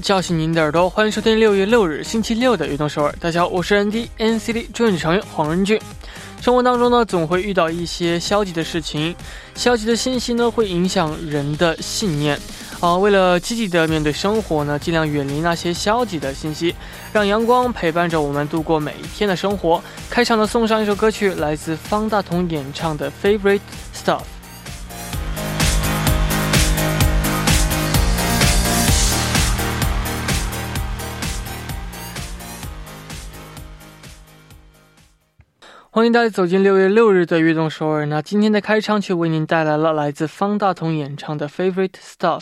叫醒您的耳朵，欢迎收听六月六日星期六的《运动首尔》。大家好，我是 N D N C D 专业成员黄仁俊。生活当中呢，总会遇到一些消极的事情，消极的信息呢，会影响人的信念。啊，为了积极的面对生活呢，尽量远离那些消极的信息，让阳光陪伴着我们度过每一天的生活。开场呢，送上一首歌曲，来自方大同演唱的《Favorite Stuff》。欢迎大家走进六月六日的悦动首尔。那今天的开场曲为您带来了来自方大同演唱的《Favorite Stuff》。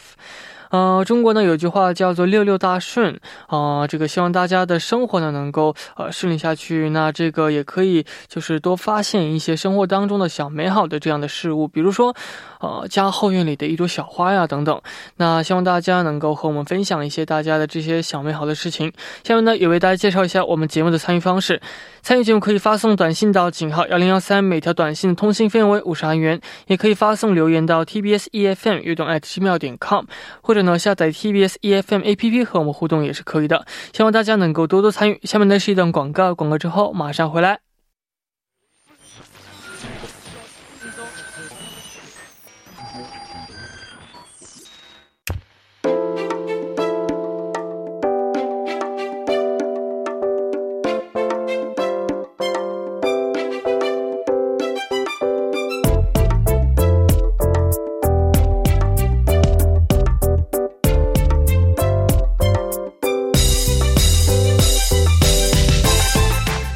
呃，中国呢有句话叫做“六六大顺”啊，这个希望大家的生活呢能够呃顺利下去。那这个也可以就是多发现一些生活当中的小美好的这样的事物，比如说。呃，家后院里的一朵小花呀，等等。那希望大家能够和我们分享一些大家的这些小美好的事情。下面呢，也为大家介绍一下我们节目的参与方式。参与节目可以发送短信到井号幺零幺三，每条短信通信费用为五十韩元；也可以发送留言到 TBS EFM 悦动 at 奇妙点 com，或者呢下载 TBS EFM APP 和我们互动也是可以的。希望大家能够多多参与。下面呢是一段广告，广告之后马上回来。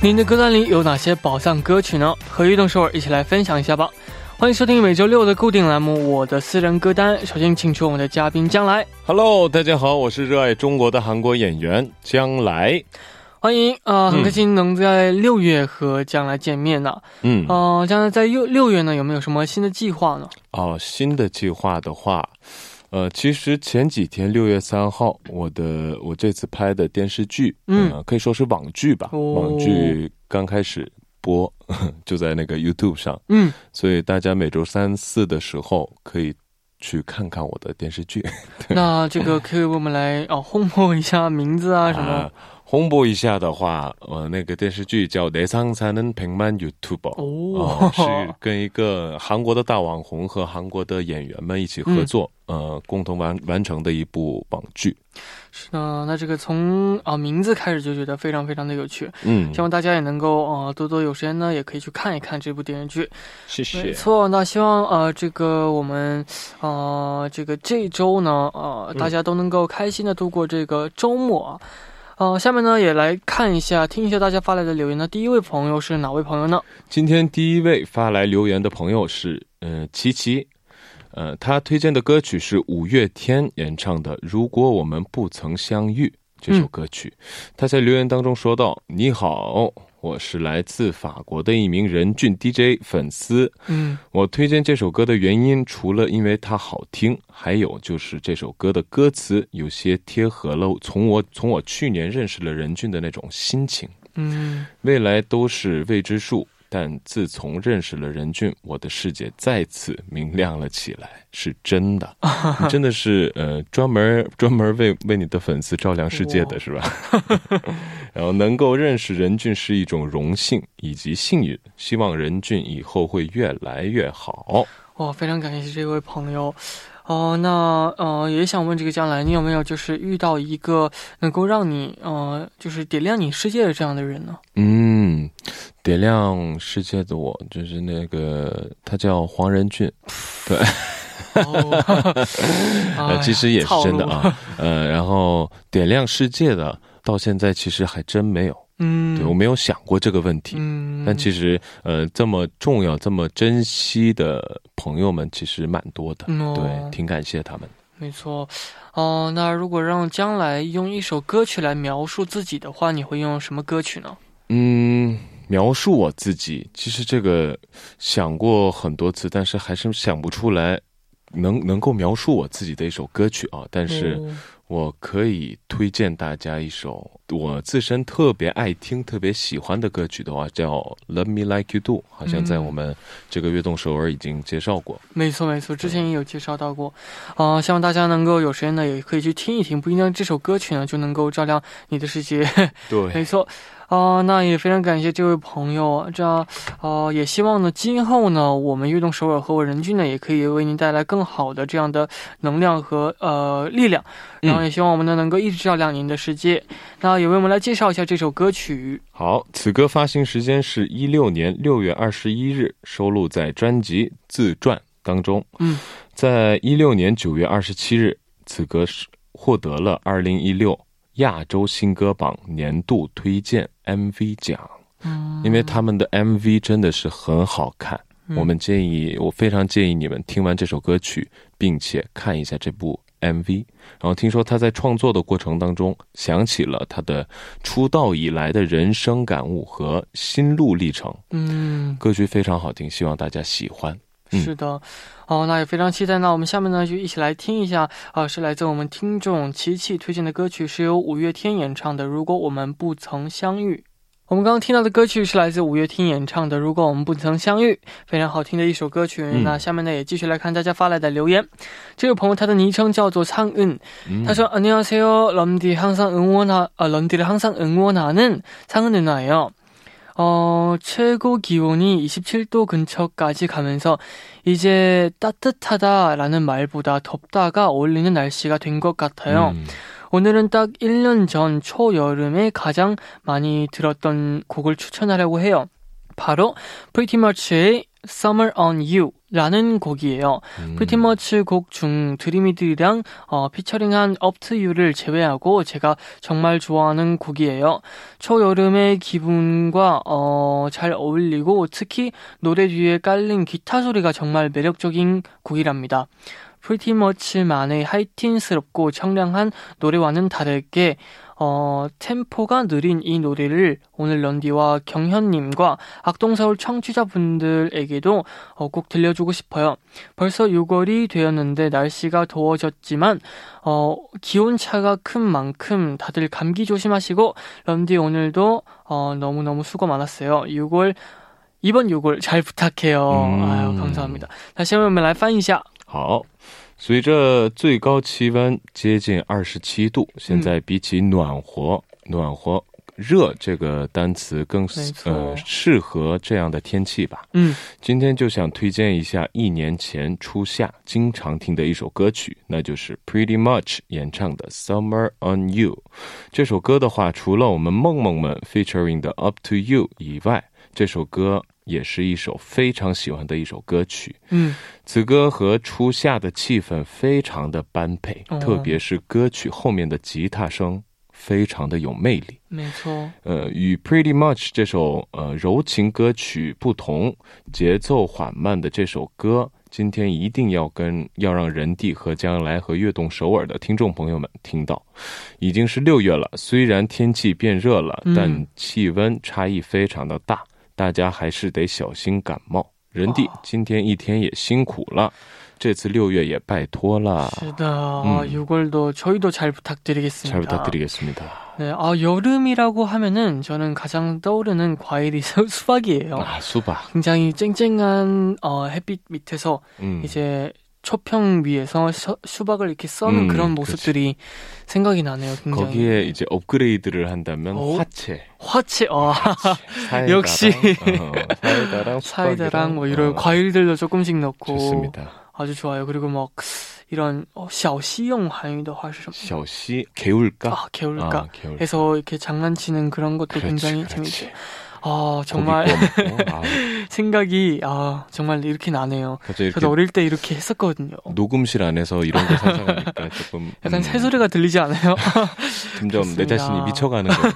您的歌单里有哪些宝藏歌曲呢？和运动首尔一起来分享一下吧。欢迎收听每周六的固定栏目《我的私人歌单》。首先，请出我们的嘉宾将来。Hello，大家好，我是热爱中国的韩国演员将来。欢迎啊，很开心能在六月和将来见面呢。嗯，呃，将来在六六月呢，有没有什么新的计划呢？哦，新的计划的话。呃，其实前几天六月三号，我的我这次拍的电视剧，嗯，可以说是网剧吧，网剧刚开始播，就在那个 YouTube 上，嗯，所以大家每周三四的时候可以去看看我的电视剧。那这个可以我们来哦，烘托一下名字啊什么？홍보一下的话，呃，那个电视剧叫《내상사는백만 YouTuber》，哦，是跟一个韩国的大网红和韩国的演员们一起合作。呃，共同完完成的一部网剧，是的。那这个从啊名字开始就觉得非常非常的有趣，嗯，希望大家也能够呃多多有时间呢，也可以去看一看这部电视剧。谢谢。没错，那希望呃这个我们呃这个这周呢呃大家都能够开心的度过这个周末。 呃，下面呢也来看一下，听一下大家发来的留言。那第一位朋友是哪位朋友呢？今天第一位发来留言的朋友是嗯琪琪。呃，他推荐的歌曲是五月天演唱的《如果我们不曾相遇》这首歌曲。他在留言当中说道：“你好，我是来自法国的一名人俊 DJ 粉丝。嗯，我推荐这首歌的原因，除了因为它好听，还有就是这首歌的歌词有些贴合了从我从我去年认识了任俊的那种心情。嗯，未来都是未知数。”但自从认识了任俊，我的世界再次明亮了起来，是真的，真的是呃，专门专门为为你的粉丝照亮世界的是吧？然后能够认识任俊是一种荣幸以及幸运，希望任俊以后会越来越好。哇，非常感谢这位朋友。哦，那呃，也想问这个将来，你有没有就是遇到一个能够让你呃，就是点亮你世界的这样的人呢？嗯，点亮世界的我就是那个他叫黄仁俊，对，其实也是真的啊，呃，然后点亮世界的到现在其实还真没有。嗯，对我没有想过这个问题。嗯，但其实，呃，这么重要、这么珍惜的朋友们，其实蛮多的。对，挺感谢他们。没错。哦，那如果让将来用一首歌曲来描述自己的话，你会用什么歌曲呢？嗯，描述我自己，其实这个想过很多次，但是还是想不出来能能够描述我自己的一首歌曲啊。但是。我可以推荐大家一首我自身特别爱听、特别喜欢的歌曲的话，叫《Love Me Like You Do》，好像在我们这个悦动首尔已经介绍过。没错，没错，之前也有介绍到过。啊，希望大家能够有时间呢，也可以去听一听，不一定这首歌曲呢就能够照亮你的世界。对，没错。啊，那也非常感谢这位朋友，这样，呃，也希望呢，今后呢，我们悦动首尔和我人均呢，也可以为您带来更好的这样的能量和呃力量，然后也希望我们呢，能够一直照亮您的世界。那也为我们来介绍一下这首歌曲。好，此歌发行时间是一六年六月二十一日，收录在专辑《自传》当中。嗯，在一六年九月二十七日，此歌是获得了二零一六。亚洲新歌榜年度推荐 MV 奖，嗯，因为他们的 MV 真的是很好看，我们建议，我非常建议你们听完这首歌曲，并且看一下这部 MV。然后听说他在创作的过程当中，想起了他的出道以来的人生感悟和心路历程，嗯，歌曲非常好听，希望大家喜欢。是的。哦，那也非常期待。那我们下面呢，就一起来听一下，啊，是来自我们听众琪琪推荐的歌曲，是由五月天演唱的《如果我们不曾相遇》。我们刚刚听到的歌曲是来自五月天演唱的《如果我们不曾相遇》，非常好听的一首歌曲。那下面呢，也继续来看大家发来的留言。这位朋友他的昵称叫做苍恩，他说：“안녕하세요런디항상응원하아런디를항상응원하는창은누나예요 어, 최고 기온이 27도 근처까지 가면서 이제 따뜻하다라는 말보다 덥다가 어울리는 날씨가 된 것 같아요. 음. 오늘은 딱 1년 전 초여름에 가장 많이 들었던 곡을 추천하려고 해요. 바로 Pretty Much의 Summer on You 라는 곡이에요. 음. 프리티머치 곡중 드리미들이랑 어, 피처링한 Up to You를 제외하고 제가 정말 좋아하는 곡이에요. 초여름의 기분과 어, 잘 어울리고 특히 노래 뒤에 깔린 기타 소리가 정말 매력적인 곡이랍니다. 프리티머치만의 하이틴스럽고 청량한 노래와는 다르게 어, 템포가 느린 이 노래를 오늘 런디와 경현님과 악동서울 청취자분들에게도 어, 꼭 들려주고 싶어요. 벌써 6월이 되었는데 날씨가 더워졌지만 어, 기온차가 큰 만큼 다들 감기 조심하시고 런디 오늘도 어, 너무너무 수고 많았어요. 6월 이번 6월 잘 부탁해요. 음. 아유 감사합니다. 다시 한번 来翻译一下。好。 随着最高气温接近二十七度，现在比起暖和、暖和、热这个单词更呃适合这样的天气吧。嗯，今天就想推荐一下一年前初夏经常听的一首歌曲，那就是 Pretty Much 演唱的《Summer on You》。这首歌的话，除了我们梦梦们 featuring 的 Up to You 以外，这首歌。也是一首非常喜欢的一首歌曲。嗯，此歌和初夏的气氛非常的般配，特别是歌曲后面的吉他声非常的有魅力。没错。呃，与 Pretty Much 这首呃柔情歌曲不同，节奏缓慢的这首歌，今天一定要跟要让人地和将来和悦动首尔的听众朋友们听到。已经是六月了，虽然天气变热了，但气温差异非常的大。大家还是得小心感冒。人弟今天一天也辛苦了，这次六月也拜托了。是的，啊，6월도저희도잘부탁드리겠습니다잘부탁드리겠습니다 네, 아, 여름이라고 하면은 저는 가장 떠오르는 과일이 수박이에요. 아, 수박. 굉장히 쨍쨍한 어, 햇빛 밑에서 음. 이제 초평 위에서 서, 수박을 이렇게 써는 음, 그런 모습들이 그치. 생각이 나네요. 굉장히. 거기에 이제 업그레이드를 한다면 오? 어? 화채. 화채. 어. 역시 어, 사이다랑 사이다랑 뭐 이런 어. 과일들도 조금씩 넣고 좋습니다. 아주 좋아요. 그리고 막 이런 어, 샤오시용 한유도 화시 샤오시 개울가. 아, 개울가. 아, 개울가. 해서 이렇게 장난치는 그런 것도 그렇지, 굉장히 그렇지. 재밌죠. 아 정말 아. 생각이 아 정말 이렇게 나네요. 저도 어릴 때 이렇게 했었거든요. 녹음실 안에서 이런 거 상상하니까 조금 약간 음. 새소리가 들리지 않아요? 점점 내 자신이 미쳐가는 거.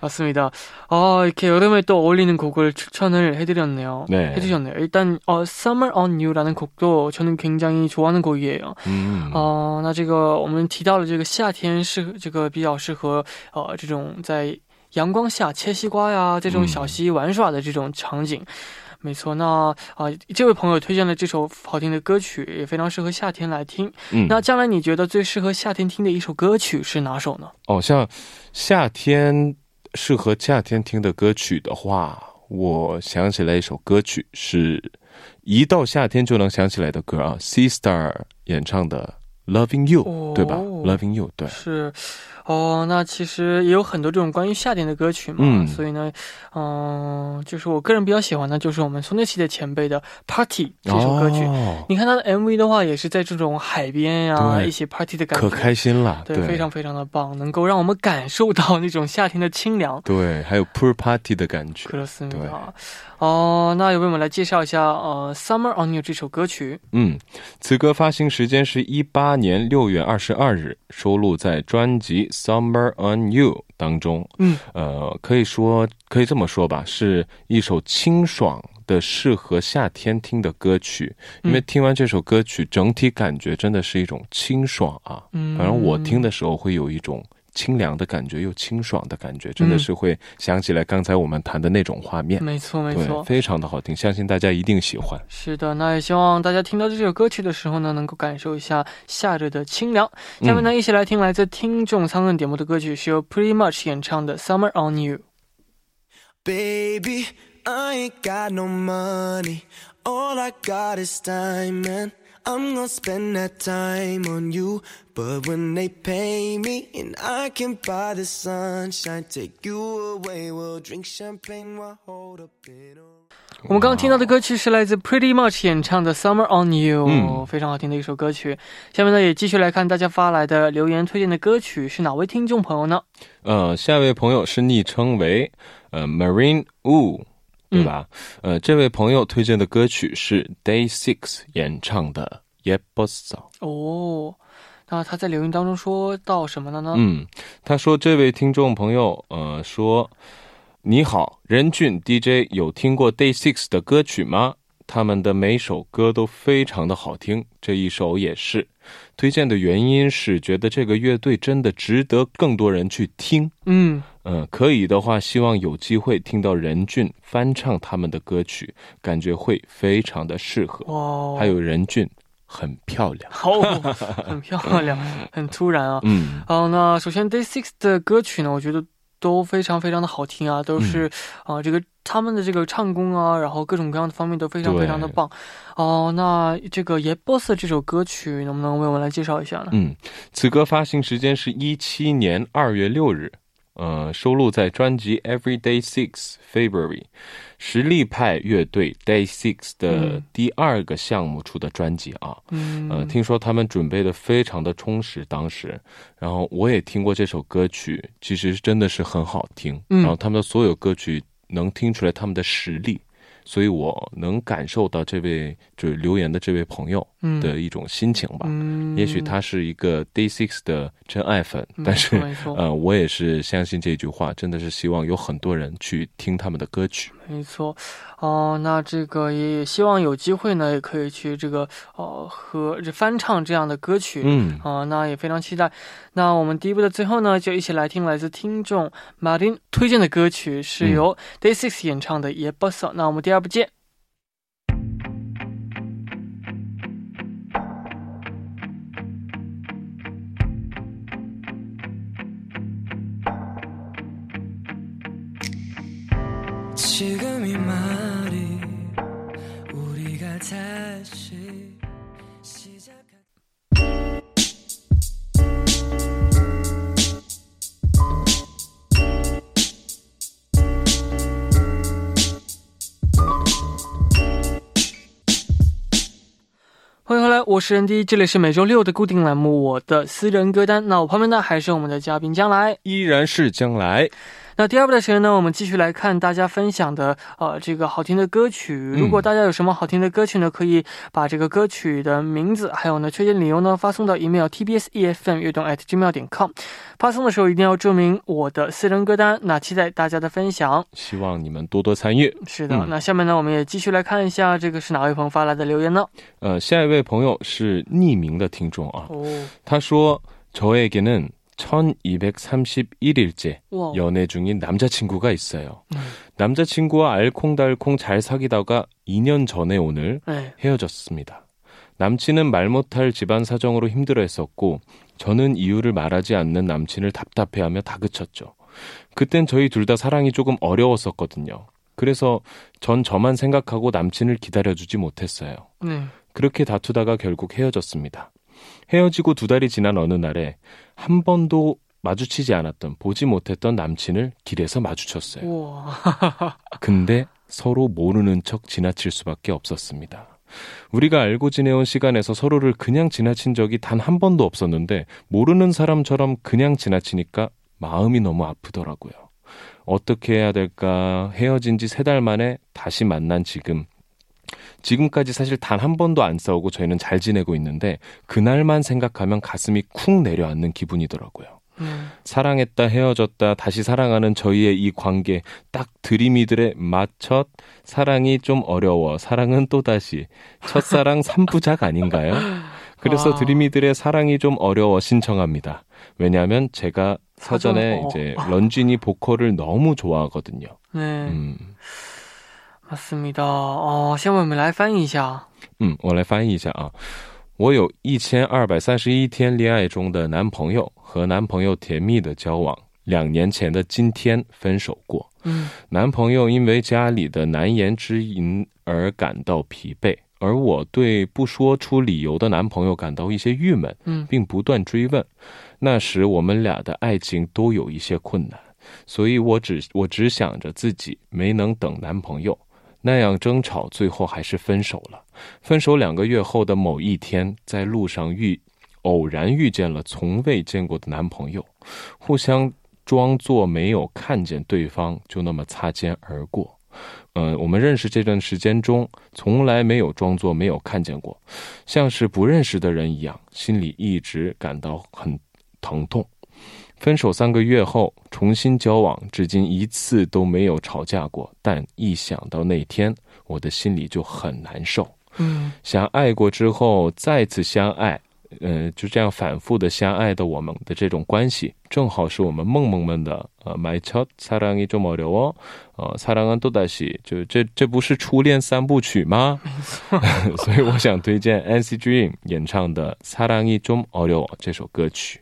맞습니다. 아, 이렇게 여름에 또 어울리는 곡을 추천을 해드렸네요. 네. 해주셨네요. 일단, 어, Summer on You라는 곡도 저는 굉장히 좋아하는 곡이에요. 음. 어, 那这个我们提到了这个夏天是这个比较适合呃这种在 阳光下切西瓜呀，这种小溪玩耍的这种场景。没错，那啊、这位朋友推荐的这首好听的歌曲也非常适合夏天来听。嗯，那将来你觉得最适合夏天听的一首歌曲是哪首呢？哦，像夏天适合夏天听的歌曲的话，我想起来一首歌曲，是一到夏天就能想起来的歌啊，C Star 演唱的《Loving You》，哦对吧？Loving You，对，是，哦，那其实也有很多这种关于夏天的歌曲嘛，嗯所以呢，嗯、就是我个人比较喜欢的，就是我们松内系的前辈的《Party》这首歌曲。哦、你看他的 MV 的话，也是在这种海边呀、对一起 party 的感觉，可开心了，对，非常非常的棒，能够让我们感受到那种夏天的清凉。对，还有 Pool Party 的感觉。克罗斯哦，那有为我们来介绍一下呃《Summer on You》这首歌曲。嗯，此歌发行时间是一八年六月二十二日，收录在专辑《Summer on You》当中。嗯，呃，可以说可以这么说吧，是一首清爽的、适合夏天听的歌曲。因为嗯听完这首歌曲，整体感觉真的是一种清爽啊。嗯，反正我听的时候会有一种清凉的感觉，又清爽的感觉，真的嗯是会想起来刚才我们谈的那种画面。没错没，错，非常的好听，相信大家一定喜欢。是的，那也希望大家听到这首歌曲的时候呢，能够感受一下夏日的清凉。下面呢，一起来听来自听众仓问点播的歌曲，是由 Pretty Much 演唱的《Summer on You》。Baby, I ain't got no money. All I got is time, and I'm gonna spend that time on you. But when they pay me, and I can buy the sunshine, take you away, we'll drink champagne while hold up in a 我们刚刚听到的歌曲是来自 Pretty Much 演唱的《Summer on You》，嗯非常好听的一首歌曲。下面呢，也继续来看大家发来的留言推荐的歌曲是哪位听众朋友呢？呃，下一位朋友是昵称为呃 Marine Wu，对吧？呃，这位朋友推荐的歌曲是 Day Six 演唱的《y e b o s a 哦，那他在留言当中说到什么了呢？嗯，他说这位听众朋友，呃，说你好，任俊 DJ 有听过 Day Six 的歌曲吗？他们的每首歌都非常的好听，这一首也是。推荐的原因是觉得这个乐队真的值得更多人去听。嗯，嗯，可以的话，希望有机会听到任俊翻唱他们的歌曲，感觉会非常的适合。哇，还有任俊很漂亮，好，很漂亮，很突然啊。嗯好，那首先 Day Six 的歌曲呢，我觉得都非常非常的好听啊，都是啊、这个他们的这个唱功啊，然后各种各样的方面都非常非常的棒。哦，那这个《耶 boss》这首歌曲能不能为我们来介绍一下呢？嗯，此歌发行时间是一七年二月六日，呃，收录在专辑《Everyday Six February》，实力派乐队 Day Six 的嗯第二个项目出的专辑啊。嗯，呃，听说他们准备的非常的充实，当时，然后我也听过这首歌曲，其实真的是很好听。嗯然后他们的所有歌曲能听出来他们的实力，所以我能感受到这位就是留言的这位朋友嗯的一种心情吧。嗯，也许他是一个 Day Six 的真爱粉，嗯但是呃，我也是相信这句话，真的是希望有很多人去听他们的歌曲。没错，哦、那这个也希望有机会呢，也可以去这个呃和这翻唱这样的歌曲。嗯，啊、那也非常期待。那我们第一部的最后呢，就一起来听来自听众马丁推荐的歌曲，是由 Day Six 演唱的《耶 boss》。那我们第二部见。欢迎回来，我是人迪，这里是每周六的固定栏目《我的私人歌单》。那我旁边呢还是我们的嘉宾将来。依然是将来。那第二部的时间呢，我们继续来看大家分享的呃这个好听的歌曲。如果大家有什么好听的歌曲呢，可以把这个歌曲的名字还有呢推荐理由呢发送到 email tbs efm 悦动 at gmail 点 com。发送的时候一定要注明我的私人歌单。那期待大家的分享。希望你们多多参与。是的，嗯那下面呢，我们也继续来看一下这个是哪位朋友发来的留言呢？呃，下一位朋友是匿名的听众啊，哦，他说：“저에게는 1231일째 와. 연애 중인 남자친구가 있어요. 음. 남자친구와 알콩달콩 잘 사귀다가 2년 전에 오늘 네. 헤어졌습니다. 남친은 말 못할 집안 사정으로 힘들어 했었고 저는 이유를 말하지 않는 남친을 답답해하며 다그쳤죠. 그땐 저희 둘 다 사랑이 조금 어려웠었거든요. 그래서 전 저만 생각하고 남친을 기다려주지 못했어요. 네. 그렇게 다투다가 결국 헤어졌습니다. 헤어지고 두 달이 지난 어느 날에 한 번도 마주치지 않았던 보지 못했던 남친을 길에서 마주쳤어요. 근데 서로 모르는 척 지나칠 수밖에 없었습니다. 우리가 알고 지내온 시간에서 서로를 그냥 지나친 적이 단 한 번도 없었는데 모르는 사람처럼 그냥 지나치니까 마음이 너무 아프더라고요. 어떻게 해야 될까? 헤어진 지 세 달 만에 다시 만난 지금. 지금까지 사실 단 한 번도 안 싸우고 저희는 잘 지내고 있는데 그날만 생각하면 가슴이 쿵 내려앉는 기분이더라고요. 네. 사랑했다 헤어졌다 다시 사랑하는 저희의 이 관계 딱 드림이들의 마첫 사랑이 좀 어려워 사랑은 또다시 첫사랑 3부작 아닌가요? 그래서 아. 드림이들의 사랑이 좀 어려워 신청합니다. 왜냐하면 제가 사전에 사전, 어. 이제 런쥔이 보컬을 너무 좋아하거든요. 네. 음, 思密达哦，先我们来翻译一下。嗯，我来翻译一下啊。我有一千二百三十一天恋爱中的男朋友，和男朋友甜蜜的交往。两年前的今天分手过。嗯，男朋友因为家里的难言之隐而感到疲惫，而我对不说出理由的男朋友感到一些郁闷。嗯，并不断追问。那时我们俩的爱情都有一些困难，所以我只我只想着自己没能等男朋友。那样争吵，最后还是分手了。分手两个月后的某一天，在路上遇偶然遇见了从未见过的男朋友，互相装作没有看见对方，就那么擦肩而过。嗯，我们认识这段时间中，从来没有装作没有看见过，像是不认识的人一样，心里一直感到很疼痛。分手三个月后重新交往，至今一次都没有吵架过，但一想到那天，我的心里就很难受。嗯想爱过之后再次相爱，呃，就这样反复的相爱的我们的这种关系，正好是我们梦梦们的呃，My child 사랑이좀어려워，呃，사랑은또다시，就这这不是初恋三部曲吗？所以我想推荐 NC Dream 演唱的《사랑이좀어려워》这首歌曲。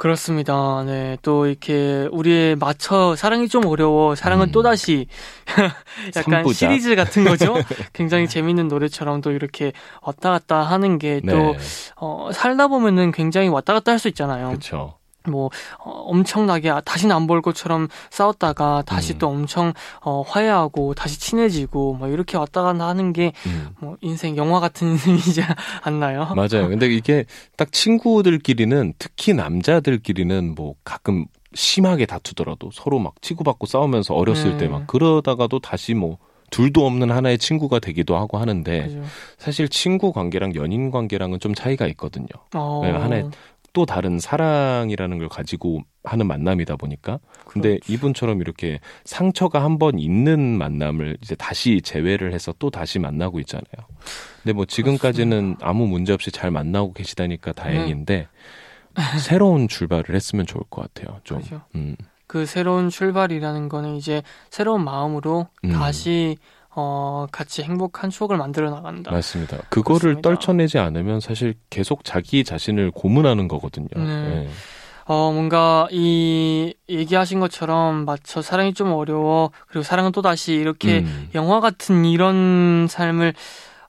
그렇습니다. 네, 또 이렇게 우리의 맞춰 사랑이 좀 어려워 사랑은 음. 또 다시 약간 삼부작. 시리즈 같은 거죠. 굉장히 재밌는 노래처럼 또 이렇게 왔다 갔다 하는 게또 네, 어, 살다 보면은 굉장히 왔다 갔다 할 수 있잖아요. 그렇죠. 뭐 어, 엄청나게 아, 다시는 안 볼 것처럼 싸웠다가 다시 음. 또 엄청 어, 화해하고 다시 친해지고 뭐 이렇게 왔다 갔다 하는 게뭐 음. 인생 영화 같은 인생이지 않나요? 맞아요. 근데 이게 딱 친구들끼리는 특히 남자들끼리는 뭐 가끔 심하게 다투더라도 서로 막 치고받고 싸우면서 어렸을 네. 때막 그러다가도 다시 뭐 둘도 없는 하나의 친구가 되기도 하고 하는데 그죠? 사실 친구 관계랑 연인 관계랑은 좀 차이가 있거든요. 어, 네, 하나의 또 다른 사랑이라는 걸 가지고 하는 만남이다 보니까 근데 그렇죠. 이분처럼 이렇게 상처가 한 번 있는 만남을 이제 다시 재회를 해서 또 다시 만나고 있잖아요. 근데 뭐 지금까지는 아무 문제 없이 잘 만나고 계시다니까 다행인데 새로운 출발을 했으면 좋을 것 같아요. 좀 그죠. 음, 그 새로운 출발이라는 거는 이제 새로운 마음으로 음. 다시 어 같이 행복한 추억을 만들어 나간다. 맞습니다. 그거를 그렇습니다. 떨쳐내지 않으면 사실 계속 자기 자신을 고문하는 거거든요. 네. 네. 어 뭔가 이 얘기하신 것처럼 맞춰 사랑이 좀 어려워 그리고 사랑은 또 다시 이렇게 음, 영화 같은 이런 삶을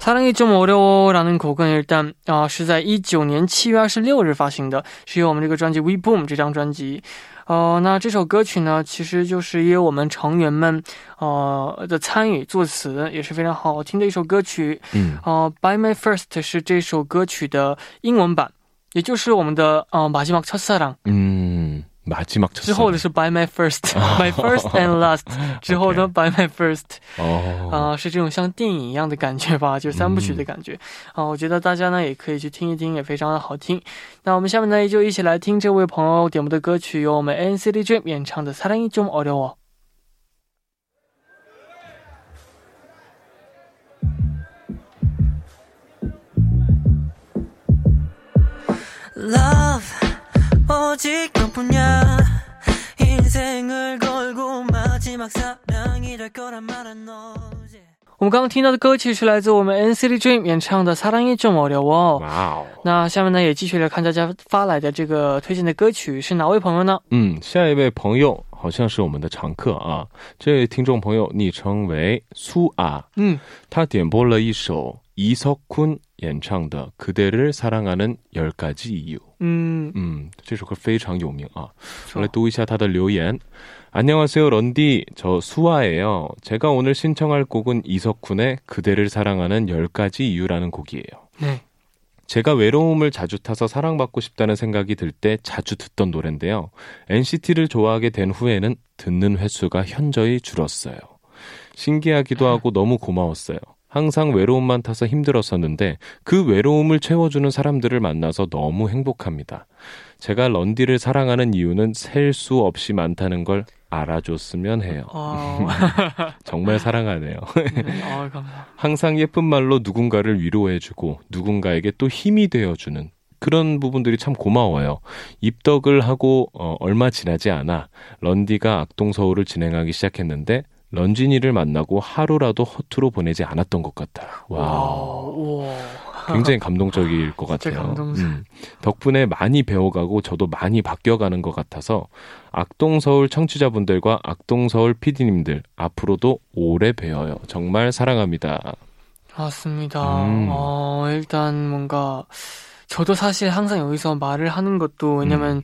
사랑이좀어려워라는곡은 일단啊、是在一九年七月二十六日发行的，是由我们这个专辑《We Boom》这张专辑。呃，那这首歌曲呢，其实就是也有我们成员们呃的参与作词，也是非常好听的一首歌曲。嗯呃，《By My First》是这首歌曲的英文版，也就是我们的呃马吉马첫사랑。 嗯， 마지막 之后的 첫사랑. 是 By My First, My First and Last，之后呢 By My First， 어. 啊、是这种像电影一样的感觉吧，就是三部曲的感觉啊、我觉得大家呢也可以去听一听，也非常的好听。那我们下面呢就一起来听这位朋友点播的歌曲，由我们 NCT Dream 演唱的《사랑이좀어려워》。 Love 오직 너뿐이야 인생을 걸고 마지막 사랑이 될 거란 말은 너지 我们刚刚听到的歌曲是来自我们 NCT Dream 演唱的《사랑이좀어려워》。 哇哦。那下面呢，也继续来看大家发来的这个推荐的歌曲是哪位朋友呢？嗯，下一位朋友好像是我们的常客啊，这位听众朋友昵称为苏啊，嗯，他点播了一首이석훈 演唱的《그대를사랑하는열가지이유》。嗯，嗯，这首歌非常有名啊。我来读一下他的留言。안녕하세요 런디. 저 수아예요. 제가 오늘 신청할 곡은 이석훈의 그대를 사랑하는 10가지 이유라는 곡이에요. 네. 제가 외로움을 자주 타서 사랑받고 싶다는 생각이 들 때 자주 듣던 노래인데요. NCT를 좋아하게 된 후에는 듣는 횟수가 현저히 줄었어요. 신기하기도 하고 너무 고마웠어요. 항상 외로움만 타서 힘들었었는데 그 외로움을 채워주는 사람들을 만나서 너무 행복합니다. 제가 런디를 사랑하는 이유는 셀 수 없이 많다는 걸 알아줬으면 해요. 어, 정말 사랑하네요. 네, 어. 항상 예쁜 말로 누군가를 위로해주고 누군가에게 또 힘이 되어주는 그런 부분들이 참 고마워요. 입덕을 하고 어, 얼마 지나지 않아 런디가 악동 서울을 진행하기 시작했는데 런진이를 만나고 하루라도 허투루 보내지 않았던 것 같아요. 와. 굉장히 감동적일 것 같아요. 음. 감동적. 덕분에 많이 배워가고 저도 많이 바뀌어가는 것 같아서 악동서울 청취자분들과 악동서울 PD님들 앞으로도 오래 배워요. 정말 사랑합니다. 맞습니다. 음. 어, 일단 뭔가 저도 사실 항상 여기서 말을 하는 것도 왜냐면 음.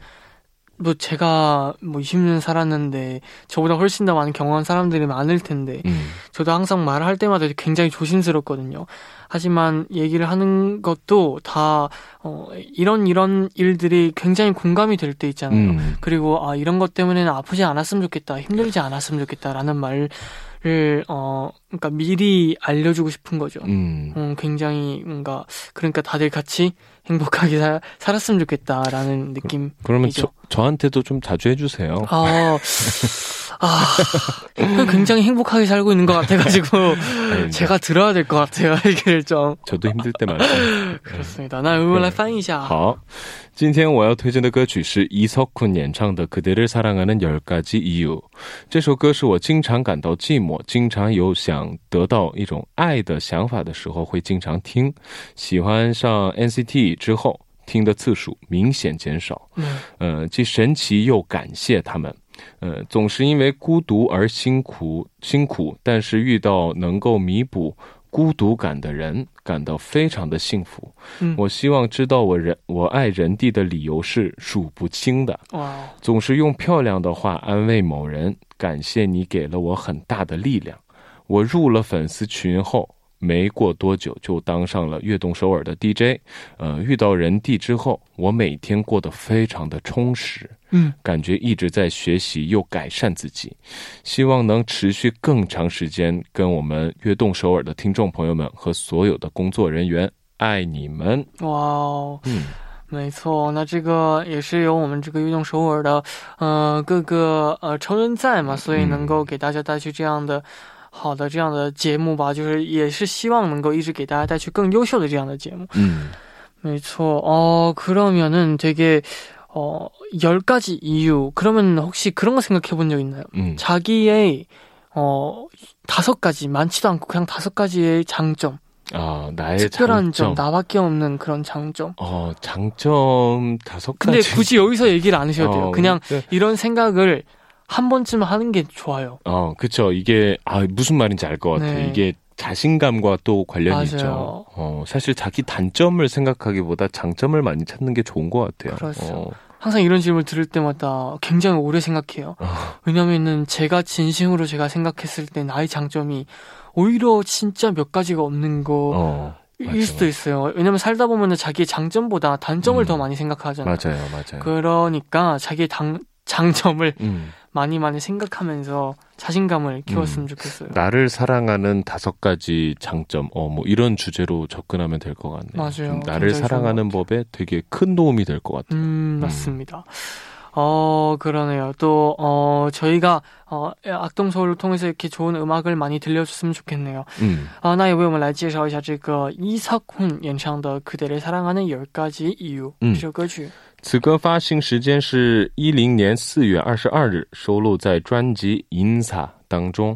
뭐 제가 뭐 20년 살았는데 저보다 훨씬 더 많은 경험한 사람들이 많을 텐데 음. 저도 항상 말을 할 때마다 굉장히 조심스럽거든요. 하지만 얘기를 하는 것도 다 어, 이런 이런 일들이 굉장히 공감이 될 때 있잖아요. 음. 그리고 아 이런 것 때문에는 아프지 않았으면 좋겠다, 힘들지 않았으면 좋겠다라는 말을 어 그러니까 미리 알려주고 싶은 거죠. 음. 음, 굉장히 뭔가 그러니까 다들 같이 행복하게 사, 살았으면 좋겠다라는 느낌. 그러면. 저, 저한테도 좀 자주 해주세요. 아, 아, 굉장히 행복하게 살고 있는 것 같아가지고 아닙니다. 제가 들어야 될 것 같아요 얘기를 좀 저도 힘들 때 많죠. 그렇습니다. 나 이걸来翻译一下。好，今天我要推荐的歌曲是 이석훈 演唱的《그대를사랑하는10가지 이유》。这首歌是我经常感到寂寞，经常有想得到一种爱的想法的时候会经常听。喜欢上 NCT 之后，听的次数明显减少。嗯呃，既神奇又感谢他们。 呃，总是因为孤独而辛苦辛苦，但是遇到能够弥补孤独感的人，感到非常的幸福。嗯，我希望知道我人我爱人地的理由是数不清的，哇，总是用漂亮的话安慰某人，感谢你给了我很大的力量。我入了粉丝群后，没过多久就当上了悦动首尔的 DJ。呃，遇到人地之后，我每天过得非常的充实，嗯，感觉一直在学习又改善自己，希望能持续更长时间跟我们悦动首尔的听众朋友们和所有的工作人员，爱你们。哇哦。嗯。没错，那这个也是有我们这个运动首尔的呃各个呃成人在嘛，所以能够给大家带去这样的 好的这样的节目吧，就是也是希望能够一直给大家带去更优秀的这样的节目。 음. 没错，어 그러면은 되게 어 10가지 이유. 그러면 혹시 그런 거 생각해 본 적 있나요? 음. 자기의 어 다섯 가지 많지도 않고 그냥 다섯 가지의 장점, 아, 나의 특별한 점, 장점. 나밖에 없는 그런 장점. 어, 장점 다섯 근데 가지. 굳이 여기서 얘기를 안 하셔도 돼요. 어, 그냥 네. 이런 생각을 한 번쯤 하는 게 좋아요. 어, 그쵸. 이게, 아, 무슨 말인지 알 것 같아요. 네. 이게 자신감과 또 관련이 맞아요. 있죠. 어, 사실 자기 단점을 생각하기보다 장점을 많이 찾는 게 좋은 것 같아요. 그렇죠. 어, 항상 이런 질문을 들을 때마다 굉장히 오래 생각해요. 어, 왜냐면은 제가 진심으로 제가 생각했을 때 나의 장점이 오히려 진짜 몇 가지가 없는 거 어, 일 맞아. 수도 있어요. 왜냐면 살다 보면은 자기의 장점보다 단점을 음. 더 많이 생각하잖아요. 맞아요, 맞아요. 그러니까 자기의 당, 장점을 음. 많이 많이 생각하면서 자신감을 키웠으면 좋겠어요. 나를 사랑하는 다섯 가지 장점, 어, 뭐 이런 주제로 접근하면 될 것 같네요. 맞아요. 음, 나를 굉장히 좋은 사랑하는 법에 되게 큰 도움이 될 것 같아요. 음, 맞습니다. 어, 그러네요. 또, 어, 저희가, 어, 악동서울을 통해서 이렇게 좋은 음악을 많이 들려줬으면 좋겠네요. 嗯，啊，那也为我们来介绍一下这个伊萨坤演唱的《그대를사랑하는 열가지 이유》嗯这首歌曲。 此歌发行时间是一零年四月二十二日，收录在专辑《银萨》当中。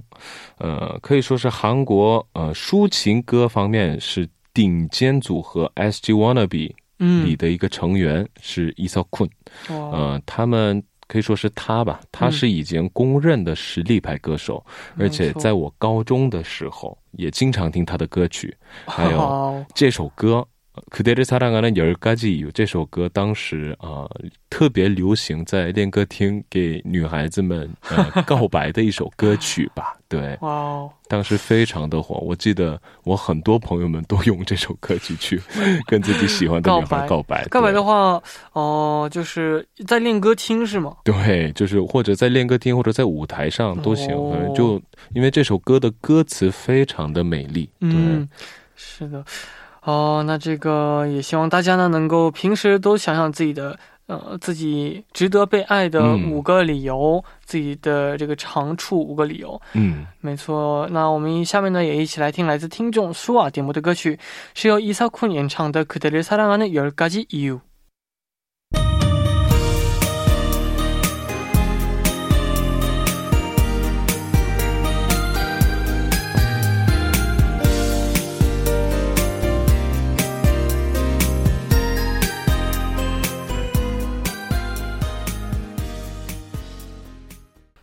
呃，可以说是韩国呃抒情歌方面是顶尖组合 SG Wannabe 里嗯，的一个成员，是伊萨坤。哇，呃，他们可以说是他吧，他是已经公认的实力派歌手，没而且在我高中的时候也经常听他的歌曲，还有这首歌。그대를사랑하는열가지有这首歌，当时啊、呃特别流行在练歌厅给女孩子们呃告白的一首歌曲吧。对，哇哦，当时非常的火。我记得我很多朋友们都用这首歌曲去跟自己喜欢的女孩告白。告白对的话，哦、就是在练歌厅是吗？对，就是或者在练歌厅或者在舞台上都行，哦反正就因为这首歌的歌词非常的美丽。对，嗯，是的。 哦，那这个也希望大家呢能够平时都想想自己的呃自己值得被爱的嗯五个理由，自己的这个长处五个理由。嗯，没错，那我们下面呢也一起来听来自听众舒瓦点播的歌曲，是由伊萨坤演唱的《그대를사랑하는열가지 이유》。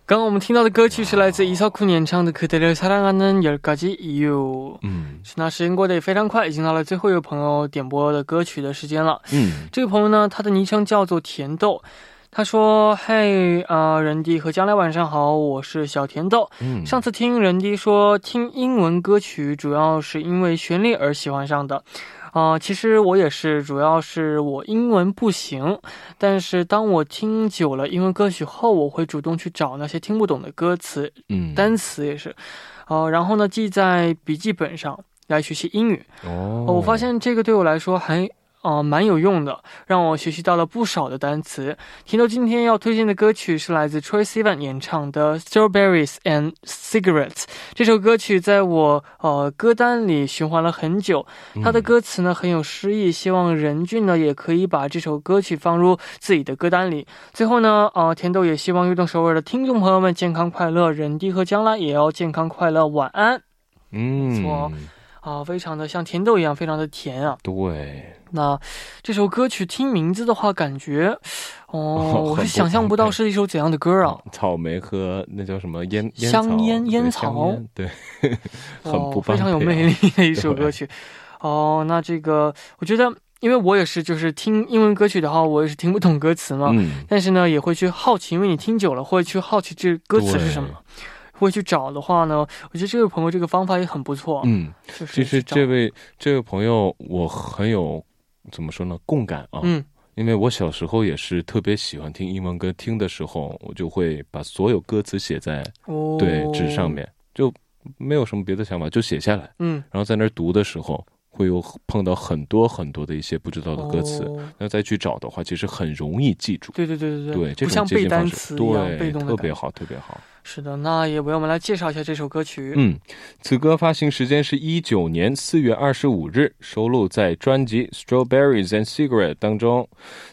刚刚我们听到的歌曲是来自伊萨坤演唱的《그대를사랑하는열가지 이유》。嗯那时间过得也非常快，已经到了最后一位朋友点播的歌曲的时间了。嗯这个朋友呢，他的昵称叫做甜豆。他说：“嘿，啊、人弟和将来晚上好，我是小甜豆。嗯，上次听人弟说听英文歌曲主要是因为旋律而喜欢上的， 啊、其实我也是，主要是我英文不行，但是当我听久了英文歌曲后，我会主动去找那些听不懂的歌词，嗯。单词也是，呃，然后呢记在笔记本上来学习英语。哦。哦，我发现这个对我来说还呃蛮有用的，让我学习到了不少的单词。甜豆今天要推荐的歌曲是来自 Troy Sivan 演唱的《Strawberries and Cigarettes》。这首歌曲在我呃歌单里循环了很久，它的歌词呢很有诗意，希望任俊呢也可以把这首歌曲放入自己的歌单里。最后呢，呃，甜豆也希望运动首尔的听众朋友们健康快乐，人弟和将来也要健康快乐，晚安。嗯错啊、非常的像甜豆一样，非常的甜啊。对，那这首歌曲听名字的话，感觉，哦，我是想象不到是一首怎样的歌啊。草莓和那叫什么烟烟香烟烟草对，很不哦，非常有魅力的一首歌曲。哦，那这个我觉得，因为我也是，就是听英文歌曲的话，我也是听不懂歌词嘛。嗯，但是呢，也会去好奇，因为你听久了，会去好奇这歌词是什么。会去找的话呢，我觉得这位朋友这个方法也很不错。嗯，就是其实这位这位朋友我很有怎么说呢共感啊，嗯。因为我小时候也是特别喜欢听英文歌，听的时候我就会把所有歌词写在哦。对纸上。面，就没有什么别的想法，就写下来，嗯，然后在那儿读的时候会有碰到很多很多的一些不知道的歌词，哦那再去找的话，其实很容易记住。对对对对对，这不像背单词一样被对，动的。特别好，特别好。是的，那也为我们来介绍一下这首歌曲。嗯，此歌发行时间是一九年四月二十五日，收录在专辑《Strawberries and Cigarette》当中。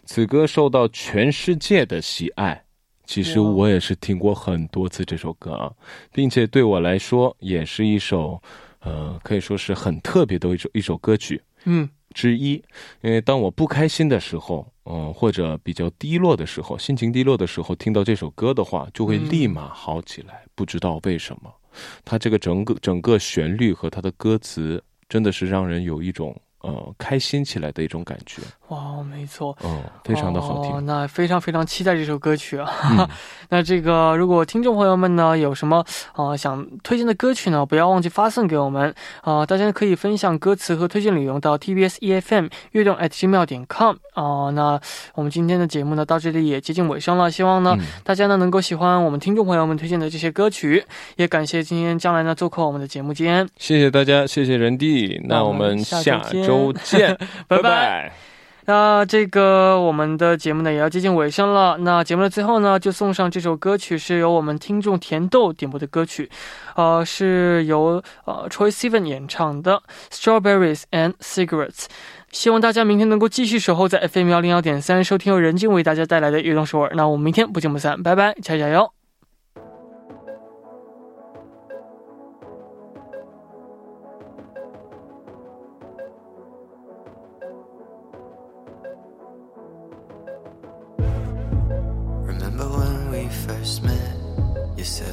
此歌受到全世界的喜爱。其实我也是听过很多次这首歌啊，并且对我来说也是一首，呃，可以说是很特别的一首一首歌曲。嗯之一，因为当我不开心的时候，嗯、或者比较低落的时候，心情低落的时候，听到这首歌的话，就会嗯立马好起来。不知道为什么，它这个整个整个旋律和它的歌词，真的是让人有一种呃开心起来的一种感觉。哇，没错，嗯，非常的好听。哦。那非常非常期待这首歌曲啊！嗯 那这个如果听众朋友们呢有什么啊、呃想推荐的歌曲呢，不要忘记发送给我们啊、大家可以分享歌词和推荐理由到 TBS EFM 悦动 at gmail 点 com 啊、那我们今天的节目呢到这里也接近尾声了，希望呢、嗯大家呢能够喜欢我们听众朋友们推荐的这些歌曲，也感谢今天将来呢做客我们的节目间，谢谢大家，谢谢人弟，那我们下下周周见，拜拜拜。那这个我们的节目呢也要接近尾声了。那节目的最后呢，就送上这首歌曲，是由我们听众甜豆点播的歌曲，呃，是由呃 Troy Sivan 演唱的《Strawberries and Cigarettes》。希望大家明天能够继续守候在 FM 幺零幺点三，收听由任静为大家带来的悦动首尔。那我们明天不见不散，拜拜，加油加油！First met? You said